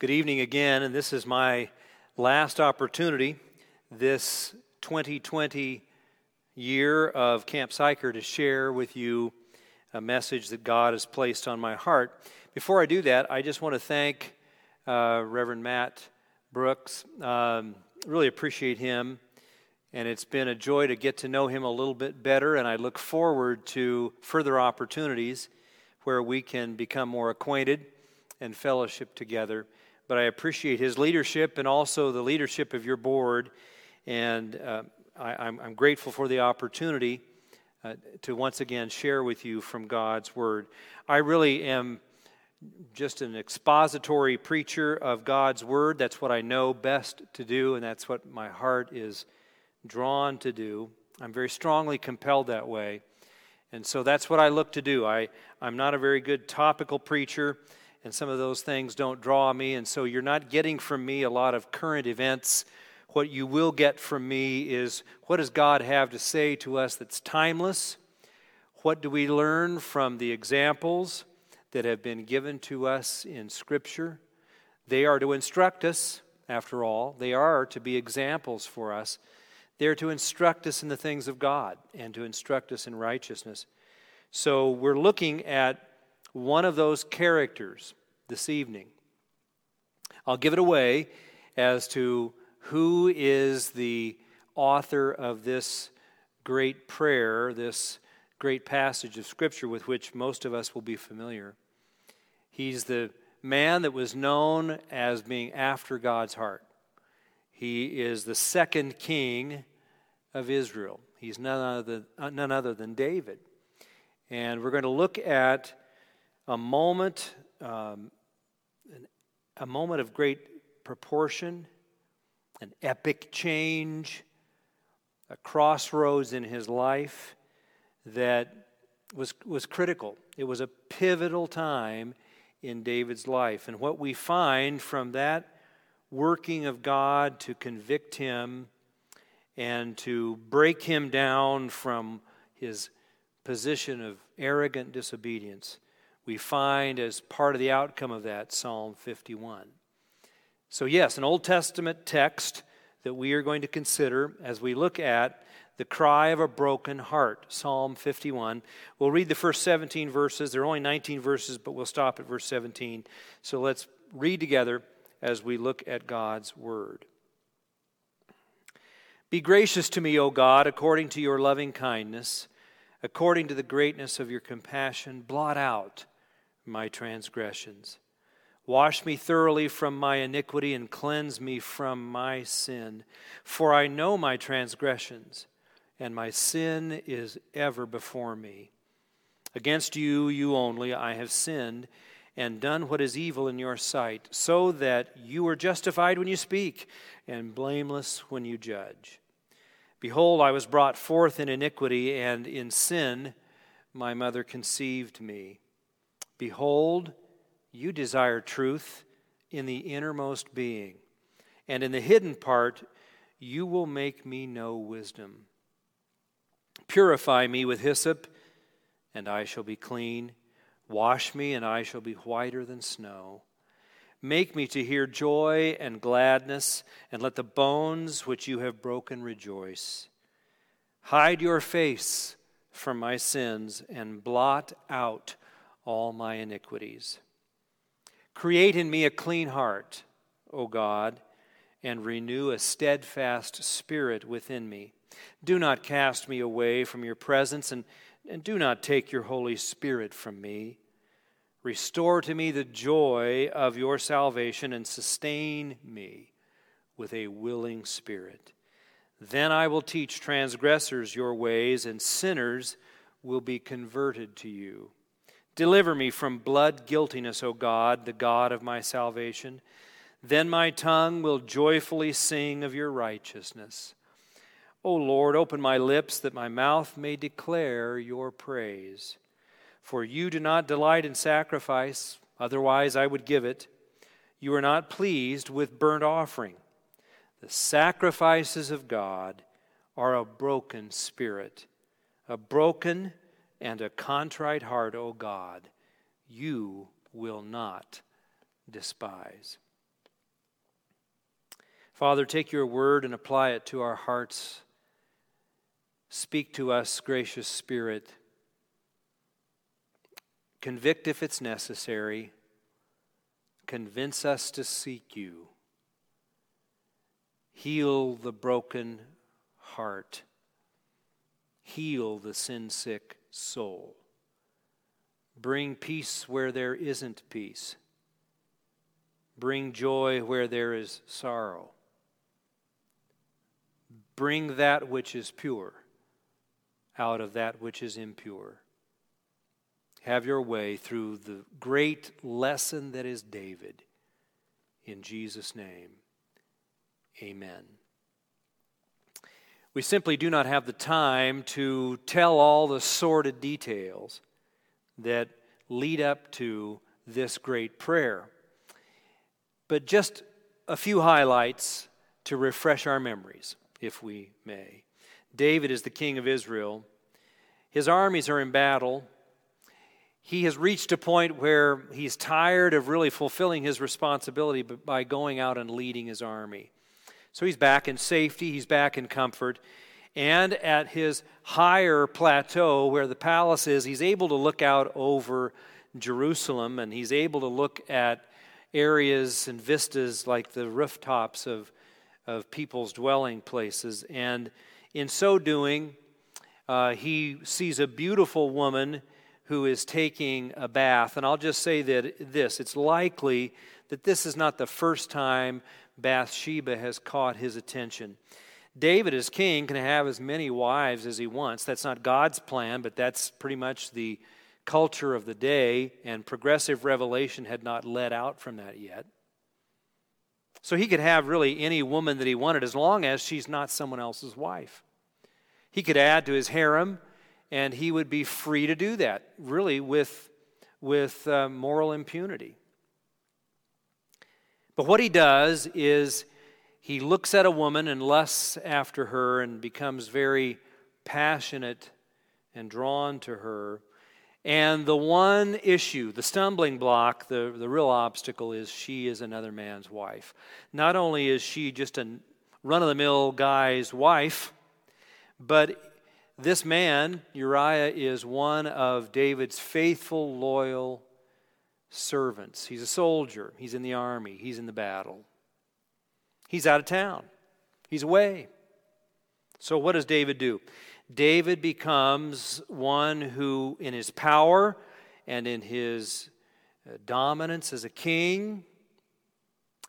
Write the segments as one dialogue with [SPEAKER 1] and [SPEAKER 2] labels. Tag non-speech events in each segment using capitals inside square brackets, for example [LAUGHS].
[SPEAKER 1] Good evening again, and this is my last opportunity this 2020 year of Camp Sychar to share with you a message that God has placed on my heart. Before I do that, I just want to thank uh, Reverend Matt Brooks. Um, really appreciate him, and it's been a joy to get to know him a little bit better, and I look forward to further opportunities where we can become more acquainted and fellowship together but I appreciate his leadership and also the leadership of your board. And uh, I, am grateful for the opportunity uh, to once again share with you from God's Word. I really am just an expository preacher of God's Word. That's what I know best to do, and that's what my heart is drawn to do. I'm very strongly compelled that way. And so that's what I look to do. I, I'm not a very good topical preacher and some of those things don't draw me. And so you're not getting from me a lot of current events. What you will get from me is what does God have to say to us that's timeless? What do we learn from the examples that have been given to us in Scripture? They are to instruct us, after all, they are to be examples for us. They're to instruct us in the things of God and to instruct us in righteousness. So we're looking at one of those characters this evening. I'll give it away as to who is the author of this great prayer, this great passage of Scripture with which most of us will be familiar. He's the man that was known as being after God's heart. He is the second king of Israel. He's none other, uh, none other than David. And we're going to look at a moment, um, a moment of great proportion, an epic change, a crossroads in his life that was, was critical. It was a pivotal time in David's life. And what we find from that working of God to convict him and to break him down from his position of arrogant disobedience we find as part of the outcome of that Psalm 51. So, yes, an Old Testament text that we are going to consider as we look at the cry of a broken heart, Psalm 51. We'll read the first 17 verses. There are only 19 verses, but we'll stop at verse 17. So let's read together as we look at God's word. Be gracious to me, O God, according to your loving kindness, according to the greatness of your compassion. Blot out my transgressions. Wash me thoroughly from my iniquity and cleanse me from my sin. For I know my transgressions, and my sin is ever before me. Against you, you only, I have sinned and done what is evil in your sight, so that you are justified when you speak and blameless when you judge. Behold, I was brought forth in iniquity, and in sin my mother conceived me. Behold, you desire truth in the innermost being, and in the hidden part, you will make me know wisdom. Purify me with hyssop, and I shall be clean. Wash me, and I shall be whiter than snow. Make me to hear joy and gladness, and let the bones which you have broken rejoice. Hide your face from my sins, and blot out all my iniquities. Create in me a clean heart, O God, and renew a steadfast spirit within me. Do not cast me away from your presence, and, and do not take your Holy Spirit from me. Restore to me the joy of your salvation, and sustain me with a willing spirit. Then I will teach transgressors your ways, and sinners will be converted to you. Deliver me from blood guiltiness, O God, the God of my salvation. Then my tongue will joyfully sing of your righteousness. O Lord, open my lips that my mouth may declare your praise. For you do not delight in sacrifice, otherwise I would give it. You are not pleased with burnt offering. The sacrifices of God are a broken spirit, a broken and a contrite heart, O God, you will not despise. Father, take your word and apply it to our hearts. Speak to us, gracious Spirit. Convict if it's necessary. Convince us to seek you. Heal the broken heart. Heal the sin sick soul. Bring peace where there isn't peace. Bring joy where there is sorrow. Bring that which is pure out of that which is impure. Have your way through the great lesson that is David. In Jesus' name, amen. We simply do not have the time to tell all the sordid details that lead up to this great prayer. But just a few highlights to refresh our memories, if we may. David is the king of Israel. His armies are in battle. He has reached a point where he's tired of really fulfilling his responsibility by going out and leading his army. So he's back in safety, he's back in comfort. And at his higher plateau where the palace is, he's able to look out over Jerusalem and he's able to look at areas and vistas like the rooftops of, of people's dwelling places. And in so doing, uh, he sees a beautiful woman who is taking a bath. And I'll just say that this it's likely that this is not the first time Bathsheba has caught his attention. David, as king, can have as many wives as he wants. That's not God's plan, but that's pretty much the culture of the day, and progressive revelation had not led out from that yet. So he could have really any woman that he wanted as long as she's not someone else's wife. He could add to his harem, and he would be free to do that, really, with, with uh, moral impunity. But what he does is he looks at a woman and lusts after her and becomes very passionate and drawn to her. And the one issue, the stumbling block, the, the real obstacle is she is another man's wife. Not only is she just a run of the mill guy's wife, but this man, Uriah, is one of David's faithful, loyal servants. He's a soldier, he's in the army, he's in the battle. He's out of town, he's away. So, what does David do? David becomes one who, in his power and in his uh, dominance as a king,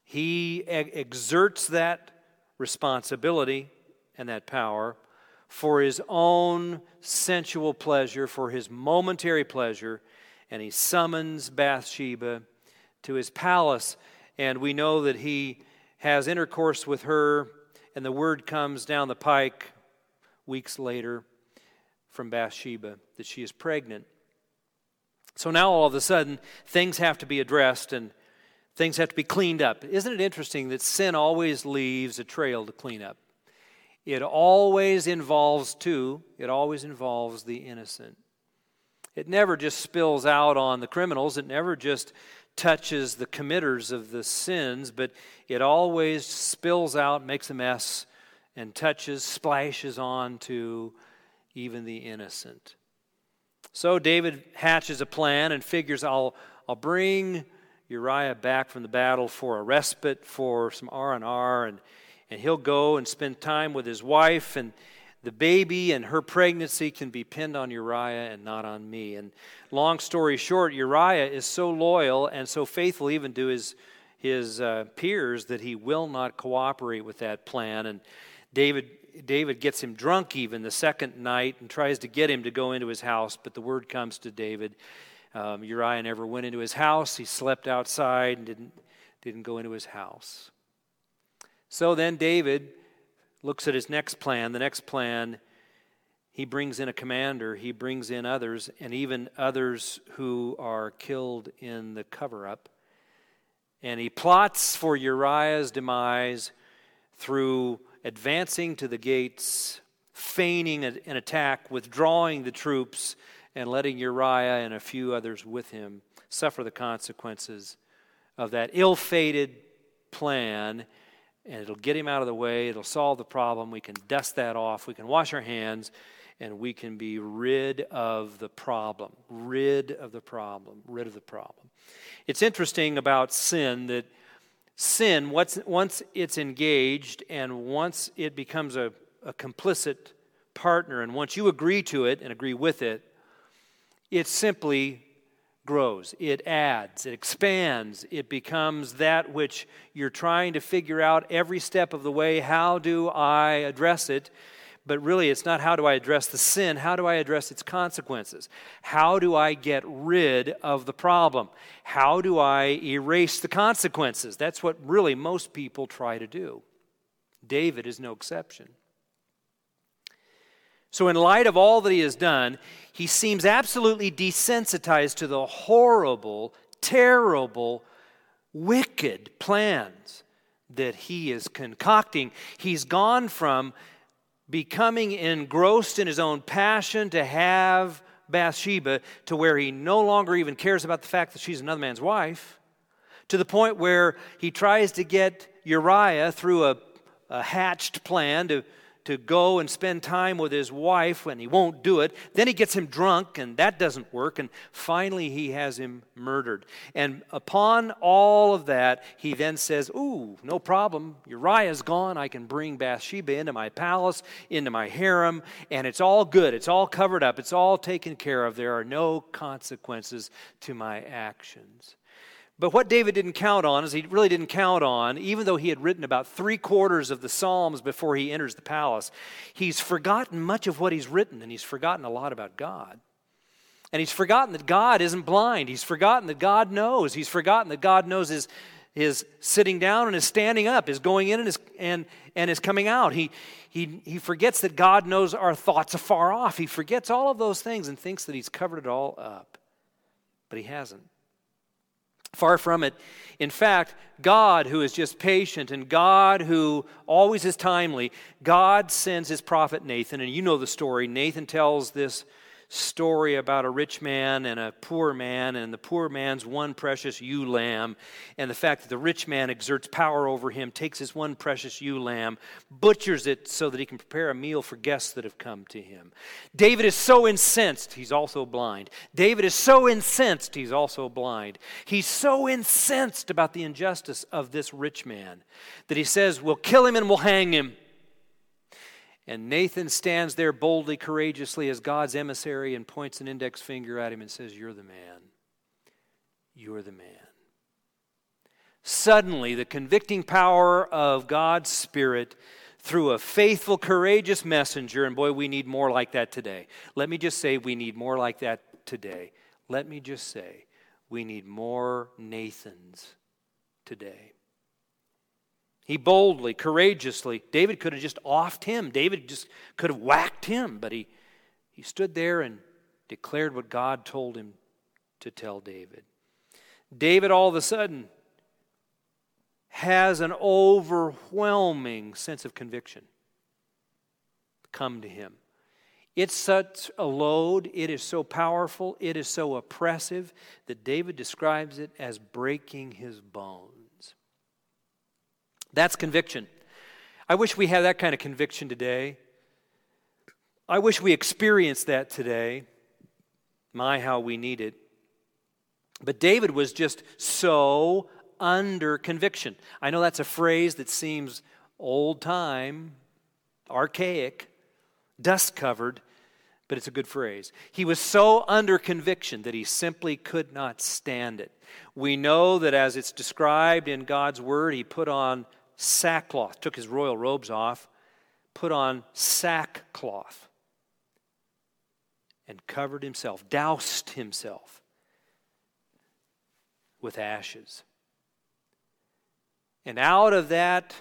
[SPEAKER 1] he exerts that responsibility and that power for his own sensual pleasure, for his momentary pleasure, and he summons Bathsheba to his palace. And we know that he has intercourse with her, and the word comes down the pike weeks later from Bathsheba that she is pregnant. So now all of a sudden, things have to be addressed and things have to be cleaned up. Isn't it interesting that sin always leaves a trail to clean up? It always involves, too, it always involves the innocent. It never just spills out on the criminals, it never just touches the committers of the sins, but it always spills out, makes a mess, and touches, splashes on to even the innocent. So David hatches a plan and figures I'll, I'll bring Uriah back from the battle for a respite, for some R&R, and and he'll go and spend time with his wife and the baby and her pregnancy can be pinned on Uriah and not on me. And long story short, Uriah is so loyal and so faithful even to his, his uh, peers that he will not cooperate with that plan. And David, David gets him drunk even the second night and tries to get him to go into his house, but the word comes to David. Um, Uriah never went into his house. He slept outside and didn't, didn't go into his house. So then David looks at his next plan. The next plan, he brings in a commander, he brings in others, and even others who are killed in the cover up. And he plots for Uriah's demise through advancing to the gates, feigning an attack, withdrawing the troops, and letting Uriah and a few others with him suffer the consequences of that ill fated plan and it'll get him out of the way. It'll solve the problem. We can dust that off. We can wash our hands, and we can be rid of the problem. Rid of the problem. Rid of the problem. It's interesting about sin that sin, once it's engaged and once it becomes a, a complicit partner, and once you agree to it and agree with it, it simply grows, it adds, it expands, it becomes that which you're trying to figure out every step of the way. How do I address it? But really, it's not how do I address the sin, how do I address its consequences? How do I get rid of the problem? How do I erase the consequences? That's what really most people try to do. David is no exception. So, in light of all that he has done, he seems absolutely desensitized to the horrible, terrible, wicked plans that he is concocting. He's gone from becoming engrossed in his own passion to have Bathsheba to where he no longer even cares about the fact that she's another man's wife, to the point where he tries to get Uriah through a, a hatched plan to to go and spend time with his wife when he won't do it. Then he gets him drunk, and that doesn't work. And finally, he has him murdered. And upon all of that, he then says, Ooh, no problem. Uriah's gone. I can bring Bathsheba into my palace, into my harem, and it's all good. It's all covered up. It's all taken care of. There are no consequences to my actions. But what David didn't count on is he really didn't count on, even though he had written about three quarters of the Psalms before he enters the palace, he's forgotten much of what he's written, and he's forgotten a lot about God. And he's forgotten that God isn't blind. He's forgotten that God knows. He's forgotten that God knows his, his sitting down and his standing up, his going in and his, and, and his coming out. He, he, he forgets that God knows our thoughts afar off. He forgets all of those things and thinks that he's covered it all up. But he hasn't. Far from it. In fact, God, who is just patient and God who always is timely, God sends his prophet Nathan. And you know the story. Nathan tells this story about a rich man and a poor man, and the poor man's one precious ewe lamb, and the fact that the rich man exerts power over him, takes his one precious ewe lamb, butchers it so that he can prepare a meal for guests that have come to him. David is so incensed, he's also blind. David is so incensed, he's also blind. He's so incensed about the injustice of this rich man that he says, We'll kill him and we'll hang him. And Nathan stands there boldly, courageously as God's emissary and points an index finger at him and says, You're the man. You're the man. Suddenly, the convicting power of God's Spirit through a faithful, courageous messenger, and boy, we need more like that today. Let me just say, we need more like that today. Let me just say, we need more Nathans today. He boldly, courageously, David could have just offed him. David just could have whacked him, but he, he stood there and declared what God told him to tell David. David, all of a sudden, has an overwhelming sense of conviction come to him. It's such a load, it is so powerful, it is so oppressive that David describes it as breaking his bones. That's conviction. I wish we had that kind of conviction today. I wish we experienced that today. My, how we need it. But David was just so under conviction. I know that's a phrase that seems old time, archaic, dust covered, but it's a good phrase. He was so under conviction that he simply could not stand it. We know that as it's described in God's word, he put on sackcloth, took his royal robes off, put on sackcloth, and covered himself, doused himself with ashes. And out of that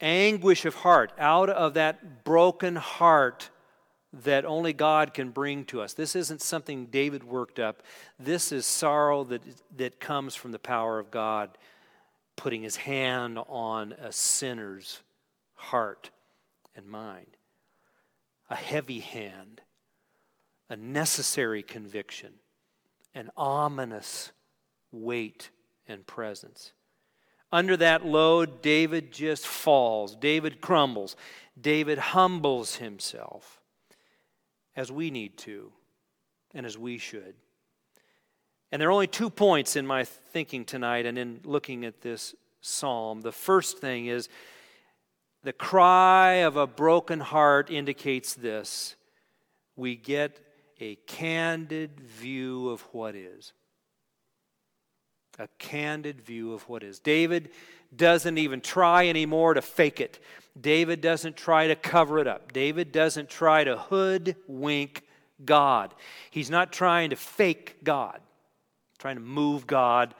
[SPEAKER 1] anguish of heart, out of that broken heart that only God can bring to us, this isn't something David worked up. This is sorrow that, that comes from the power of God putting his hand on a sinner's heart and mind. A heavy hand, a necessary conviction, an ominous weight and presence. Under that load, David just falls. David crumbles. David humbles himself, as we need to, and as we should. And there are only two points in my thinking tonight and in looking at this psalm. The first thing is the cry of a broken heart indicates this we get a candid view of what is. A candid view of what is. David doesn't even try anymore to fake it. David doesn't try to cover it up. David doesn't try to hoodwink God. He's not trying to fake God, trying to move God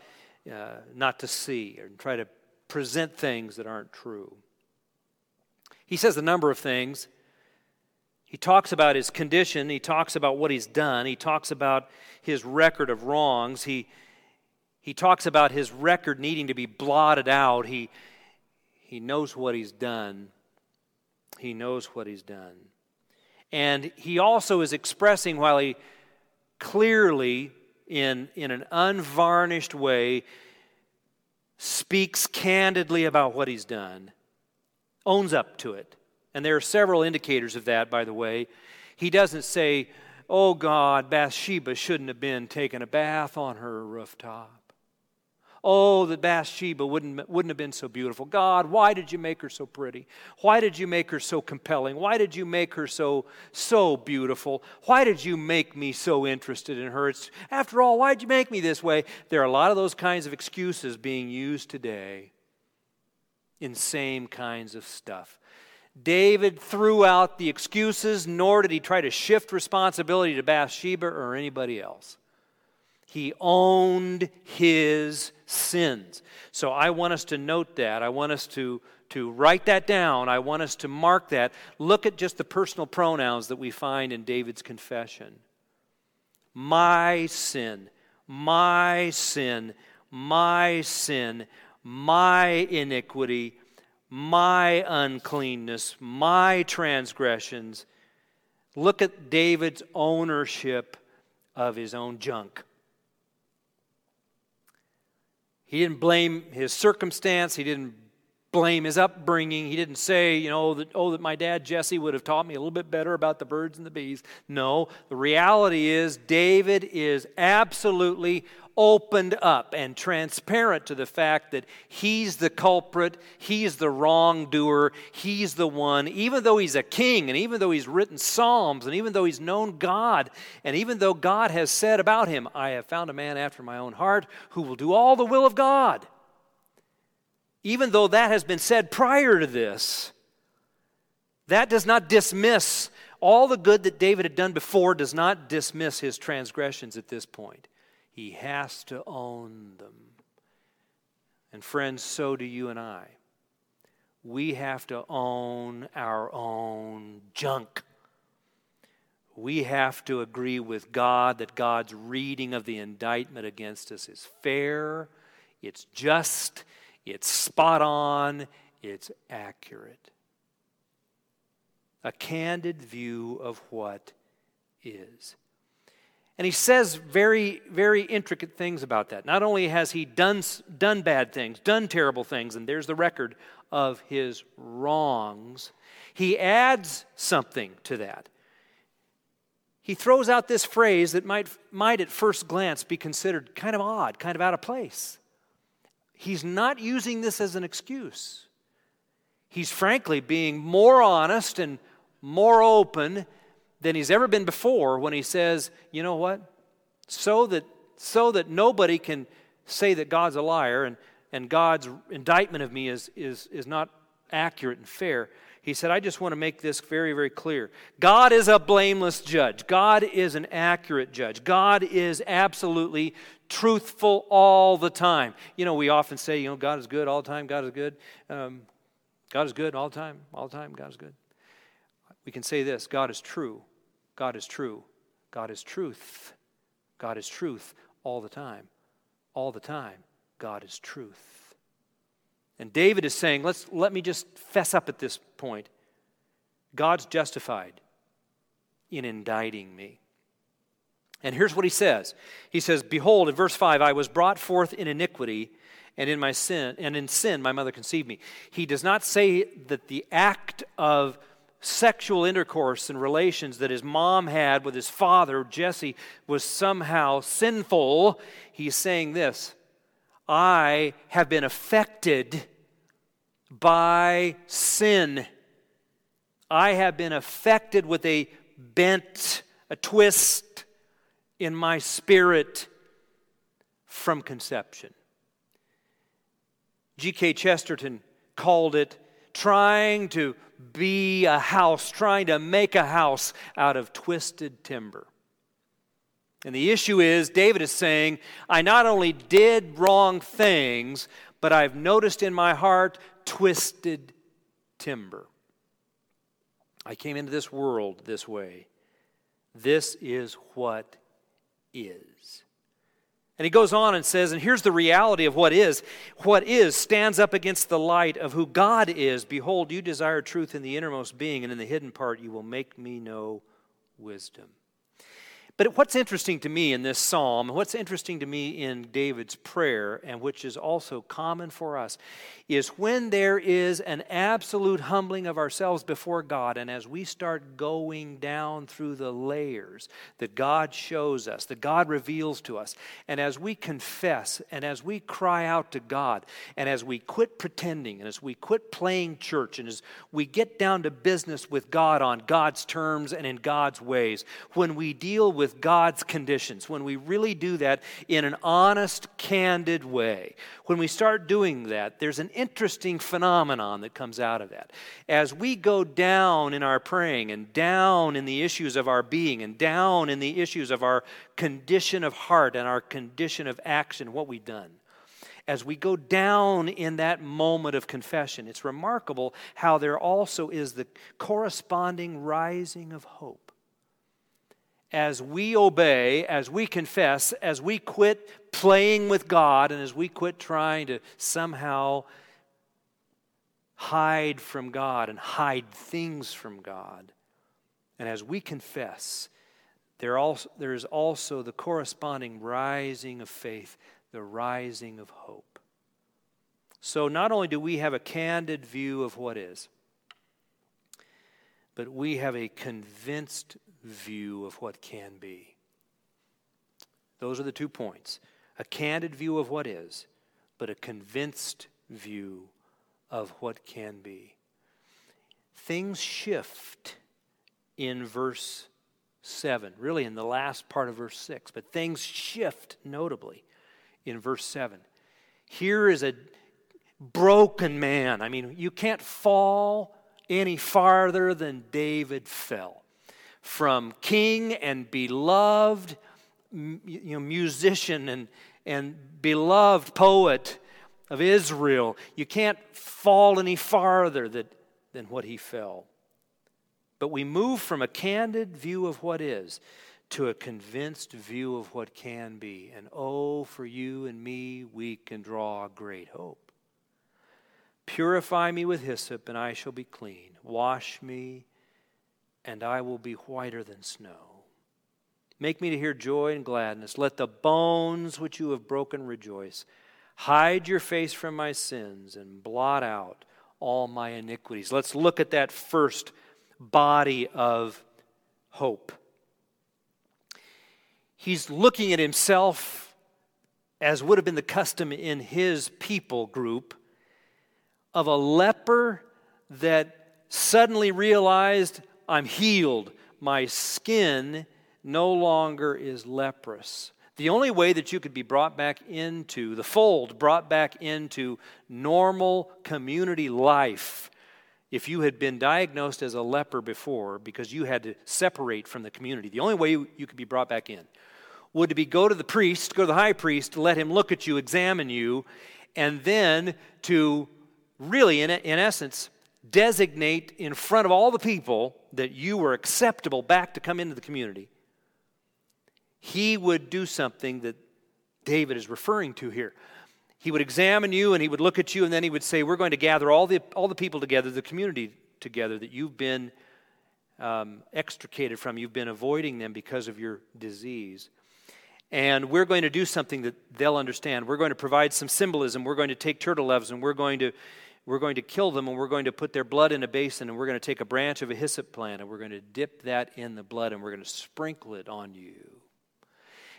[SPEAKER 1] uh, not to see or try to present things that aren't true. He says a number of things. He talks about his condition, he talks about what he's done, he talks about his record of wrongs, he, he talks about his record needing to be blotted out. He, he knows what he's done. He knows what he's done. And he also is expressing, while he clearly, in, in an unvarnished way, speaks candidly about what he's done, owns up to it. And there are several indicators of that, by the way. He doesn't say, Oh God, Bathsheba shouldn't have been taking a bath on her rooftop. Oh, that Bathsheba wouldn't, wouldn't have been so beautiful. God, why did you make her so pretty? Why did you make her so compelling? Why did you make her so, so beautiful? Why did you make me so interested in her? It's, after all, why did you make me this way? There are a lot of those kinds of excuses being used today in same kinds of stuff. David threw out the excuses, nor did he try to shift responsibility to Bathsheba or anybody else. He owned his sins. So I want us to note that. I want us to, to write that down. I want us to mark that. Look at just the personal pronouns that we find in David's confession my sin, my sin, my sin, my iniquity, my uncleanness, my transgressions. Look at David's ownership of his own junk. He didn't blame his circumstance. He didn't blame his upbringing. He didn't say, you know, that, oh, that my dad Jesse would have taught me a little bit better about the birds and the bees. No, the reality is David is absolutely opened up and transparent to the fact that he's the culprit, he's the wrongdoer, he's the one, even though he's a king, and even though he's written Psalms, and even though he's known God, and even though God has said about him, I have found a man after my own heart who will do all the will of God. Even though that has been said prior to this, that does not dismiss all the good that David had done before, does not dismiss his transgressions at this point. He has to own them. And friends, so do you and I. We have to own our own junk. We have to agree with God that God's reading of the indictment against us is fair, it's just, it's spot on, it's accurate. A candid view of what is. And he says very, very intricate things about that. Not only has he done, done bad things, done terrible things, and there's the record of his wrongs, he adds something to that. He throws out this phrase that might, might at first glance be considered kind of odd, kind of out of place. He's not using this as an excuse. He's frankly being more honest and more open than he's ever been before when he says, you know what? So that, so that nobody can say that God's a liar and, and God's indictment of me is, is, is not accurate and fair. He said, I just want to make this very, very clear. God is a blameless judge. God is an accurate judge. God is absolutely truthful all the time. You know, we often say, you know, God is good all the time. God is good. Um, God is good all the time. All the time. God is good. We can say this God is true God is true. God is truth. God is truth all the time. All the time, God is truth. And David is saying, Let's, let me just fess up at this point. God's justified in indicting me. And here's what he says He says, Behold, in verse 5, I was brought forth in iniquity, and in my sin, and in sin my mother conceived me. He does not say that the act of sexual intercourse and relations that his mom had with his father, Jesse, was somehow sinful. He's saying this I have been affected by sin. I have been affected with a bent, a twist in my spirit from conception. G.K. Chesterton called it trying to be a house, trying to make a house out of twisted timber. And the issue is, David is saying, I not only did wrong things, but I've noticed in my heart twisted timber. I came into this world this way. This is what is. And he goes on and says, and here's the reality of what is. What is stands up against the light of who God is. Behold, you desire truth in the innermost being, and in the hidden part you will make me know wisdom. But what's interesting to me in this psalm, what's interesting to me in David's prayer, and which is also common for us, is when there is an absolute humbling of ourselves before God, and as we start going down through the layers that God shows us, that God reveals to us, and as we confess, and as we cry out to God, and as we quit pretending, and as we quit playing church, and as we get down to business with God on God's terms and in God's ways, when we deal with with God's conditions, when we really do that in an honest, candid way, when we start doing that, there's an interesting phenomenon that comes out of that. As we go down in our praying and down in the issues of our being and down in the issues of our condition of heart and our condition of action, what we've done as we go down in that moment of confession, it's remarkable how there also is the corresponding rising of hope as we obey, as we confess, as we quit playing with God, and as we quit trying to somehow hide from God and hide things from God, and as we confess, there, also, there is also the corresponding rising of faith, the rising of hope. So, not only do we have a candid view of what is, but we have a convinced view of what can be. Those are the two points a candid view of what is, but a convinced view of what can be. Things shift in verse 7, really in the last part of verse 6, but things shift notably in verse 7. Here is a broken man. I mean, you can't fall any farther than David fell from king and beloved you know, musician and, and beloved poet of Israel. You can't fall any farther that, than what he fell. But we move from a candid view of what is to a convinced view of what can be. And oh, for you and me, we can draw great hope. Purify me with hyssop, and I shall be clean. Wash me, and I will be whiter than snow. Make me to hear joy and gladness. Let the bones which you have broken rejoice. Hide your face from my sins and blot out all my iniquities. Let's look at that first body of hope. He's looking at himself as would have been the custom in his people group of a leper that suddenly realized I'm healed. My skin no longer is leprous. The only way that you could be brought back into the fold, brought back into normal community life, if you had been diagnosed as a leper before because you had to separate from the community, the only way you, could be brought back in would to be go to the priest, go to the high priest, let him look at you, examine you, and then to really, in, in essence, designate in front of all the people that you were acceptable back to come into the community, he would do something that David is referring to here. He would examine you and he would look at you and then he would say, We're going to gather all the, all the people together, the community together that you've been um, extricated from. You've been avoiding them because of your disease. And we're going to do something that they'll understand. We're going to provide some symbolism. We're going to take turtle doves and we're going to we're going to kill them and we're going to put their blood in a basin and we're going to take a branch of a hyssop plant and we're going to dip that in the blood and we're going to sprinkle it on you.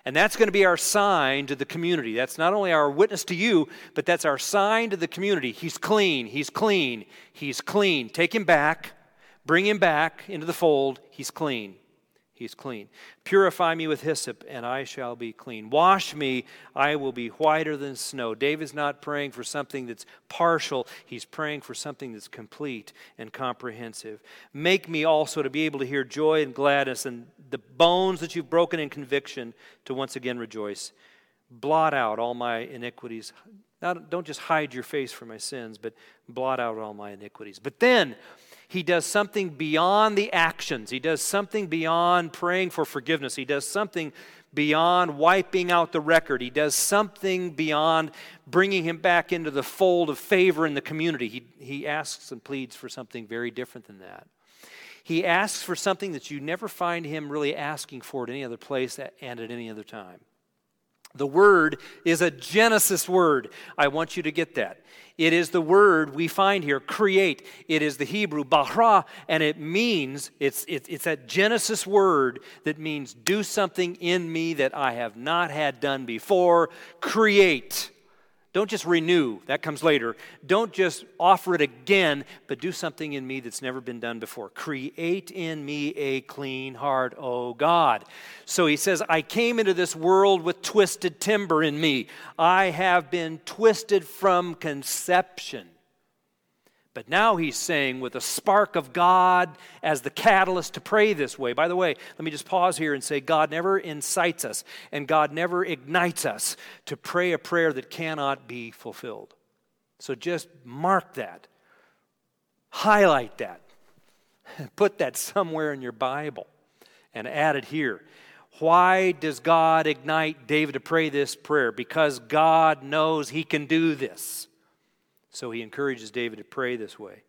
[SPEAKER 1] And that's going to be our sign to the community. That's not only our witness to you, but that's our sign to the community. He's clean, he's clean, he's clean. Take him back, bring him back into the fold. He's clean. He's clean. Purify me with hyssop, and I shall be clean. Wash me, I will be whiter than snow. David's not praying for something that's partial, he's praying for something that's complete and comprehensive. Make me also to be able to hear joy and gladness, and the bones that you've broken in conviction to once again rejoice. Blot out all my iniquities. Not, don't just hide your face from my sins, but blot out all my iniquities. But then, he does something beyond the actions. He does something beyond praying for forgiveness. He does something beyond wiping out the record. He does something beyond bringing him back into the fold of favor in the community. He, he asks and pleads for something very different than that. He asks for something that you never find him really asking for at any other place and at any other time. The word is a Genesis word. I want you to get that. It is the word we find here, create. It is the Hebrew, bara, and it means, it's, it's, it's that Genesis word that means do something in me that I have not had done before. Create. Don't just renew, that comes later. Don't just offer it again, but do something in me that's never been done before. Create in me a clean heart, O God. So he says, I came into this world with twisted timber in me. I have been twisted from conception. But now he's saying, with a spark of God as the catalyst to pray this way. By the way, let me just pause here and say, God never incites us and God never ignites us to pray a prayer that cannot be fulfilled. So just mark that, highlight that, [LAUGHS] put that somewhere in your Bible and add it here. Why does God ignite David to pray this prayer? Because God knows he can do this. So he encourages David to pray this way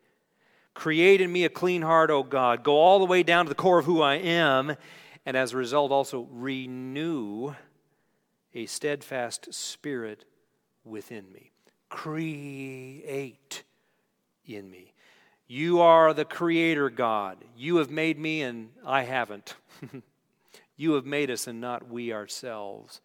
[SPEAKER 1] Create in me a clean heart, O God. Go all the way down to the core of who I am, and as a result, also renew a steadfast spirit within me. Create in me. You are the creator God. You have made me, and I haven't. [LAUGHS] you have made us, and not we ourselves.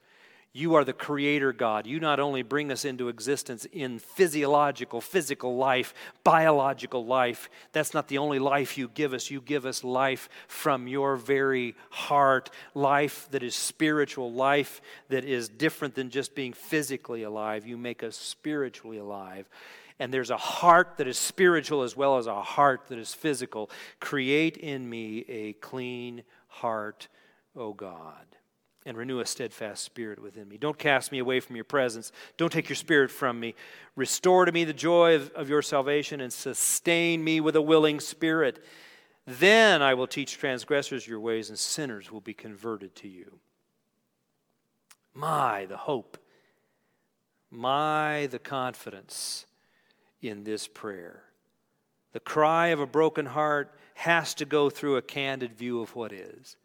[SPEAKER 1] You are the creator God. You not only bring us into existence in physiological, physical life, biological life. That's not the only life you give us. You give us life from your very heart, life that is spiritual, life that is different than just being physically alive. You make us spiritually alive. And there's a heart that is spiritual as well as a heart that is physical. Create in me a clean heart, O God and renew a steadfast spirit within me. Don't cast me away from your presence. Don't take your spirit from me. Restore to me the joy of, of, your salvation and sustain me with a willing spirit. Then I will teach transgressors your ways, and sinners will be converted to you. My, the hope. My, the confidence in this prayer. The cry of a broken heart has to go through a candid view of what is.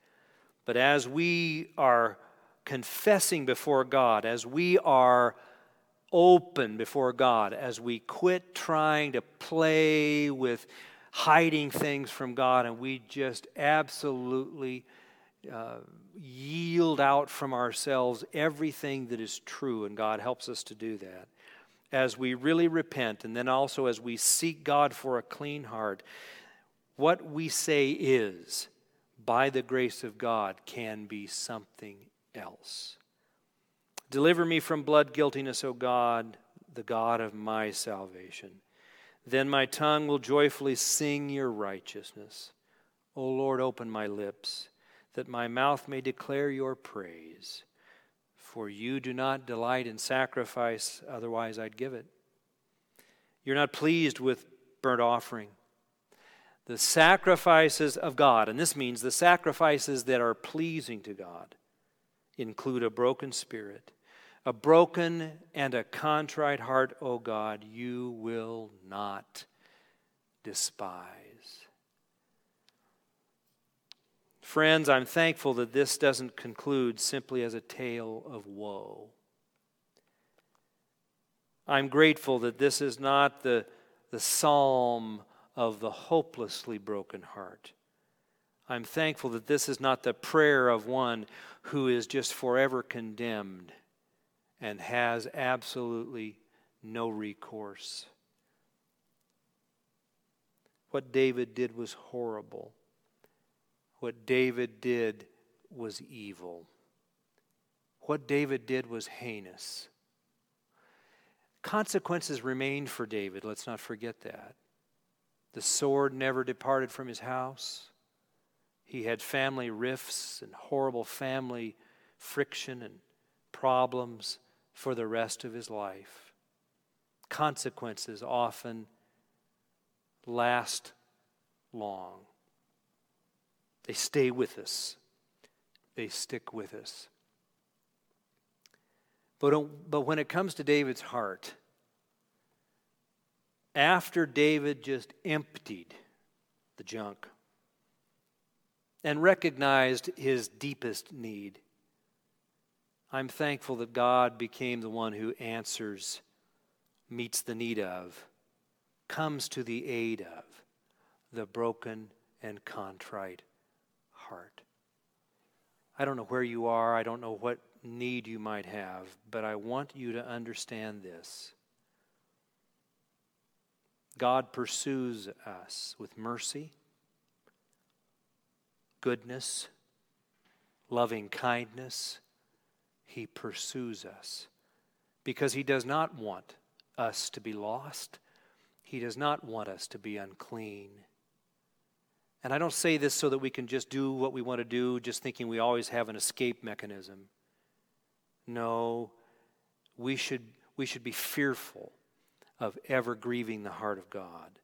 [SPEAKER 1] But as we are confessing before God, as we are open before God, as we quit trying to play with hiding things from God and we just absolutely uh, yield out from ourselves everything that is true, and God helps us to do that. As we really repent, and then also as we seek God for a clean heart, what we say is, by the grace of God, can be something else. Deliver me from blood guiltiness, O God, the God of my salvation. Then my tongue will joyfully sing your righteousness. O Lord, open my lips, that my mouth may declare your praise. For you do not delight in sacrifice, otherwise I'd give it. You're not pleased with burnt offering. The sacrifices of God, and this means the sacrifices that are pleasing to God, include a broken spirit. A broken and a contrite heart, O God, you will not despise. Friends, I'm thankful that this doesn't conclude simply as a tale of woe. I'm grateful that this is not the, the psalm of the hopelessly broken heart. I'm thankful that this is not the prayer of one who is just forever condemned and has absolutely no recourse. What David did was horrible. What David did was evil. What David did was heinous. Consequences remained for David, let's not forget that. The sword never departed from his house. He had family rifts and horrible family friction and problems for the rest of his life. Consequences often last long. They stay with us, they stick with us. But, but when it comes to David's heart, after David just emptied the junk and recognized his deepest need, I'm thankful that God became the one who answers, meets the need of, comes to the aid of the broken and contrite heart. I don't know where you are, I don't know what need you might have, but I want you to understand this. God pursues us with mercy, goodness, loving kindness. He pursues us because He does not want us to be lost. He does not want us to be unclean. And I don't say this so that we can just do what we want to do, just thinking we always have an escape mechanism. No, we should, we should be fearful of ever grieving the heart of God.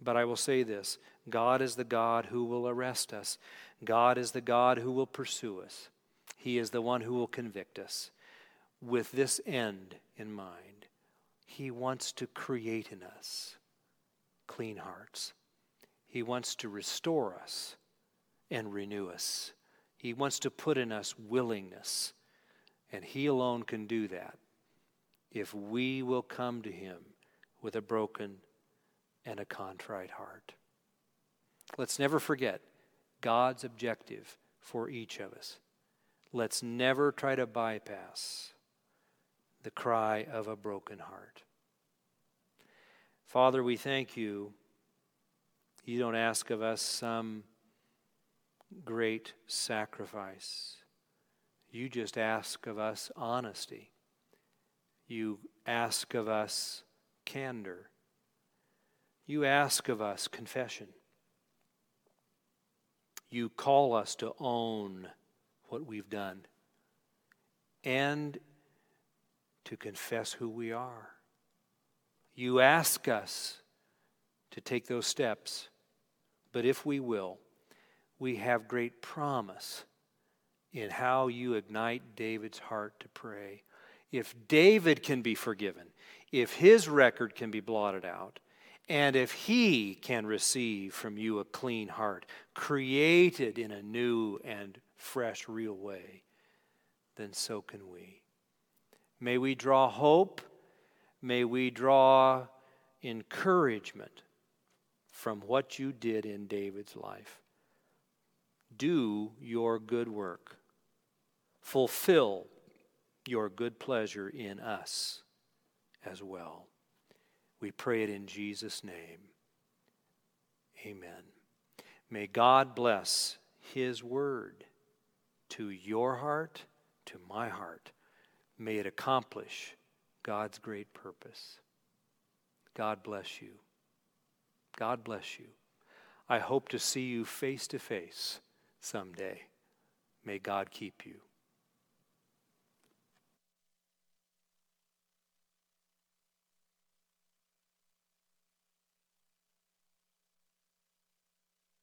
[SPEAKER 1] But I will say this God is the God who will arrest us, God is the God who will pursue us, He is the one who will convict us with this end in mind. He wants to create in us clean hearts. He wants to restore us and renew us. He wants to put in us willingness and He alone can do that if we will come to Him with a broken and a contrite heart. Let's never forget God's objective for each of us. Let's never try to bypass the cry of a broken heart. Father, we thank you. You don't ask of us some great sacrifice. You just ask of us honesty. You ask of us candor. You ask of us confession. You call us to own what we've done and to confess who we are. You ask us to take those steps, but if we will, we have great promise in how you ignite David's heart to pray. If David can be forgiven, if his record can be blotted out, and if he can receive from you a clean heart, created in a new and fresh, real way, then so can we. May we draw hope. May we draw encouragement from what you did in David's life. Do your good work fulfill your good pleasure in us as well. We pray it in Jesus' name. Amen. May God bless His word to your heart, to my heart. May it accomplish God's great purpose. God bless you. God bless you. I hope to see you face to face someday. May God keep you.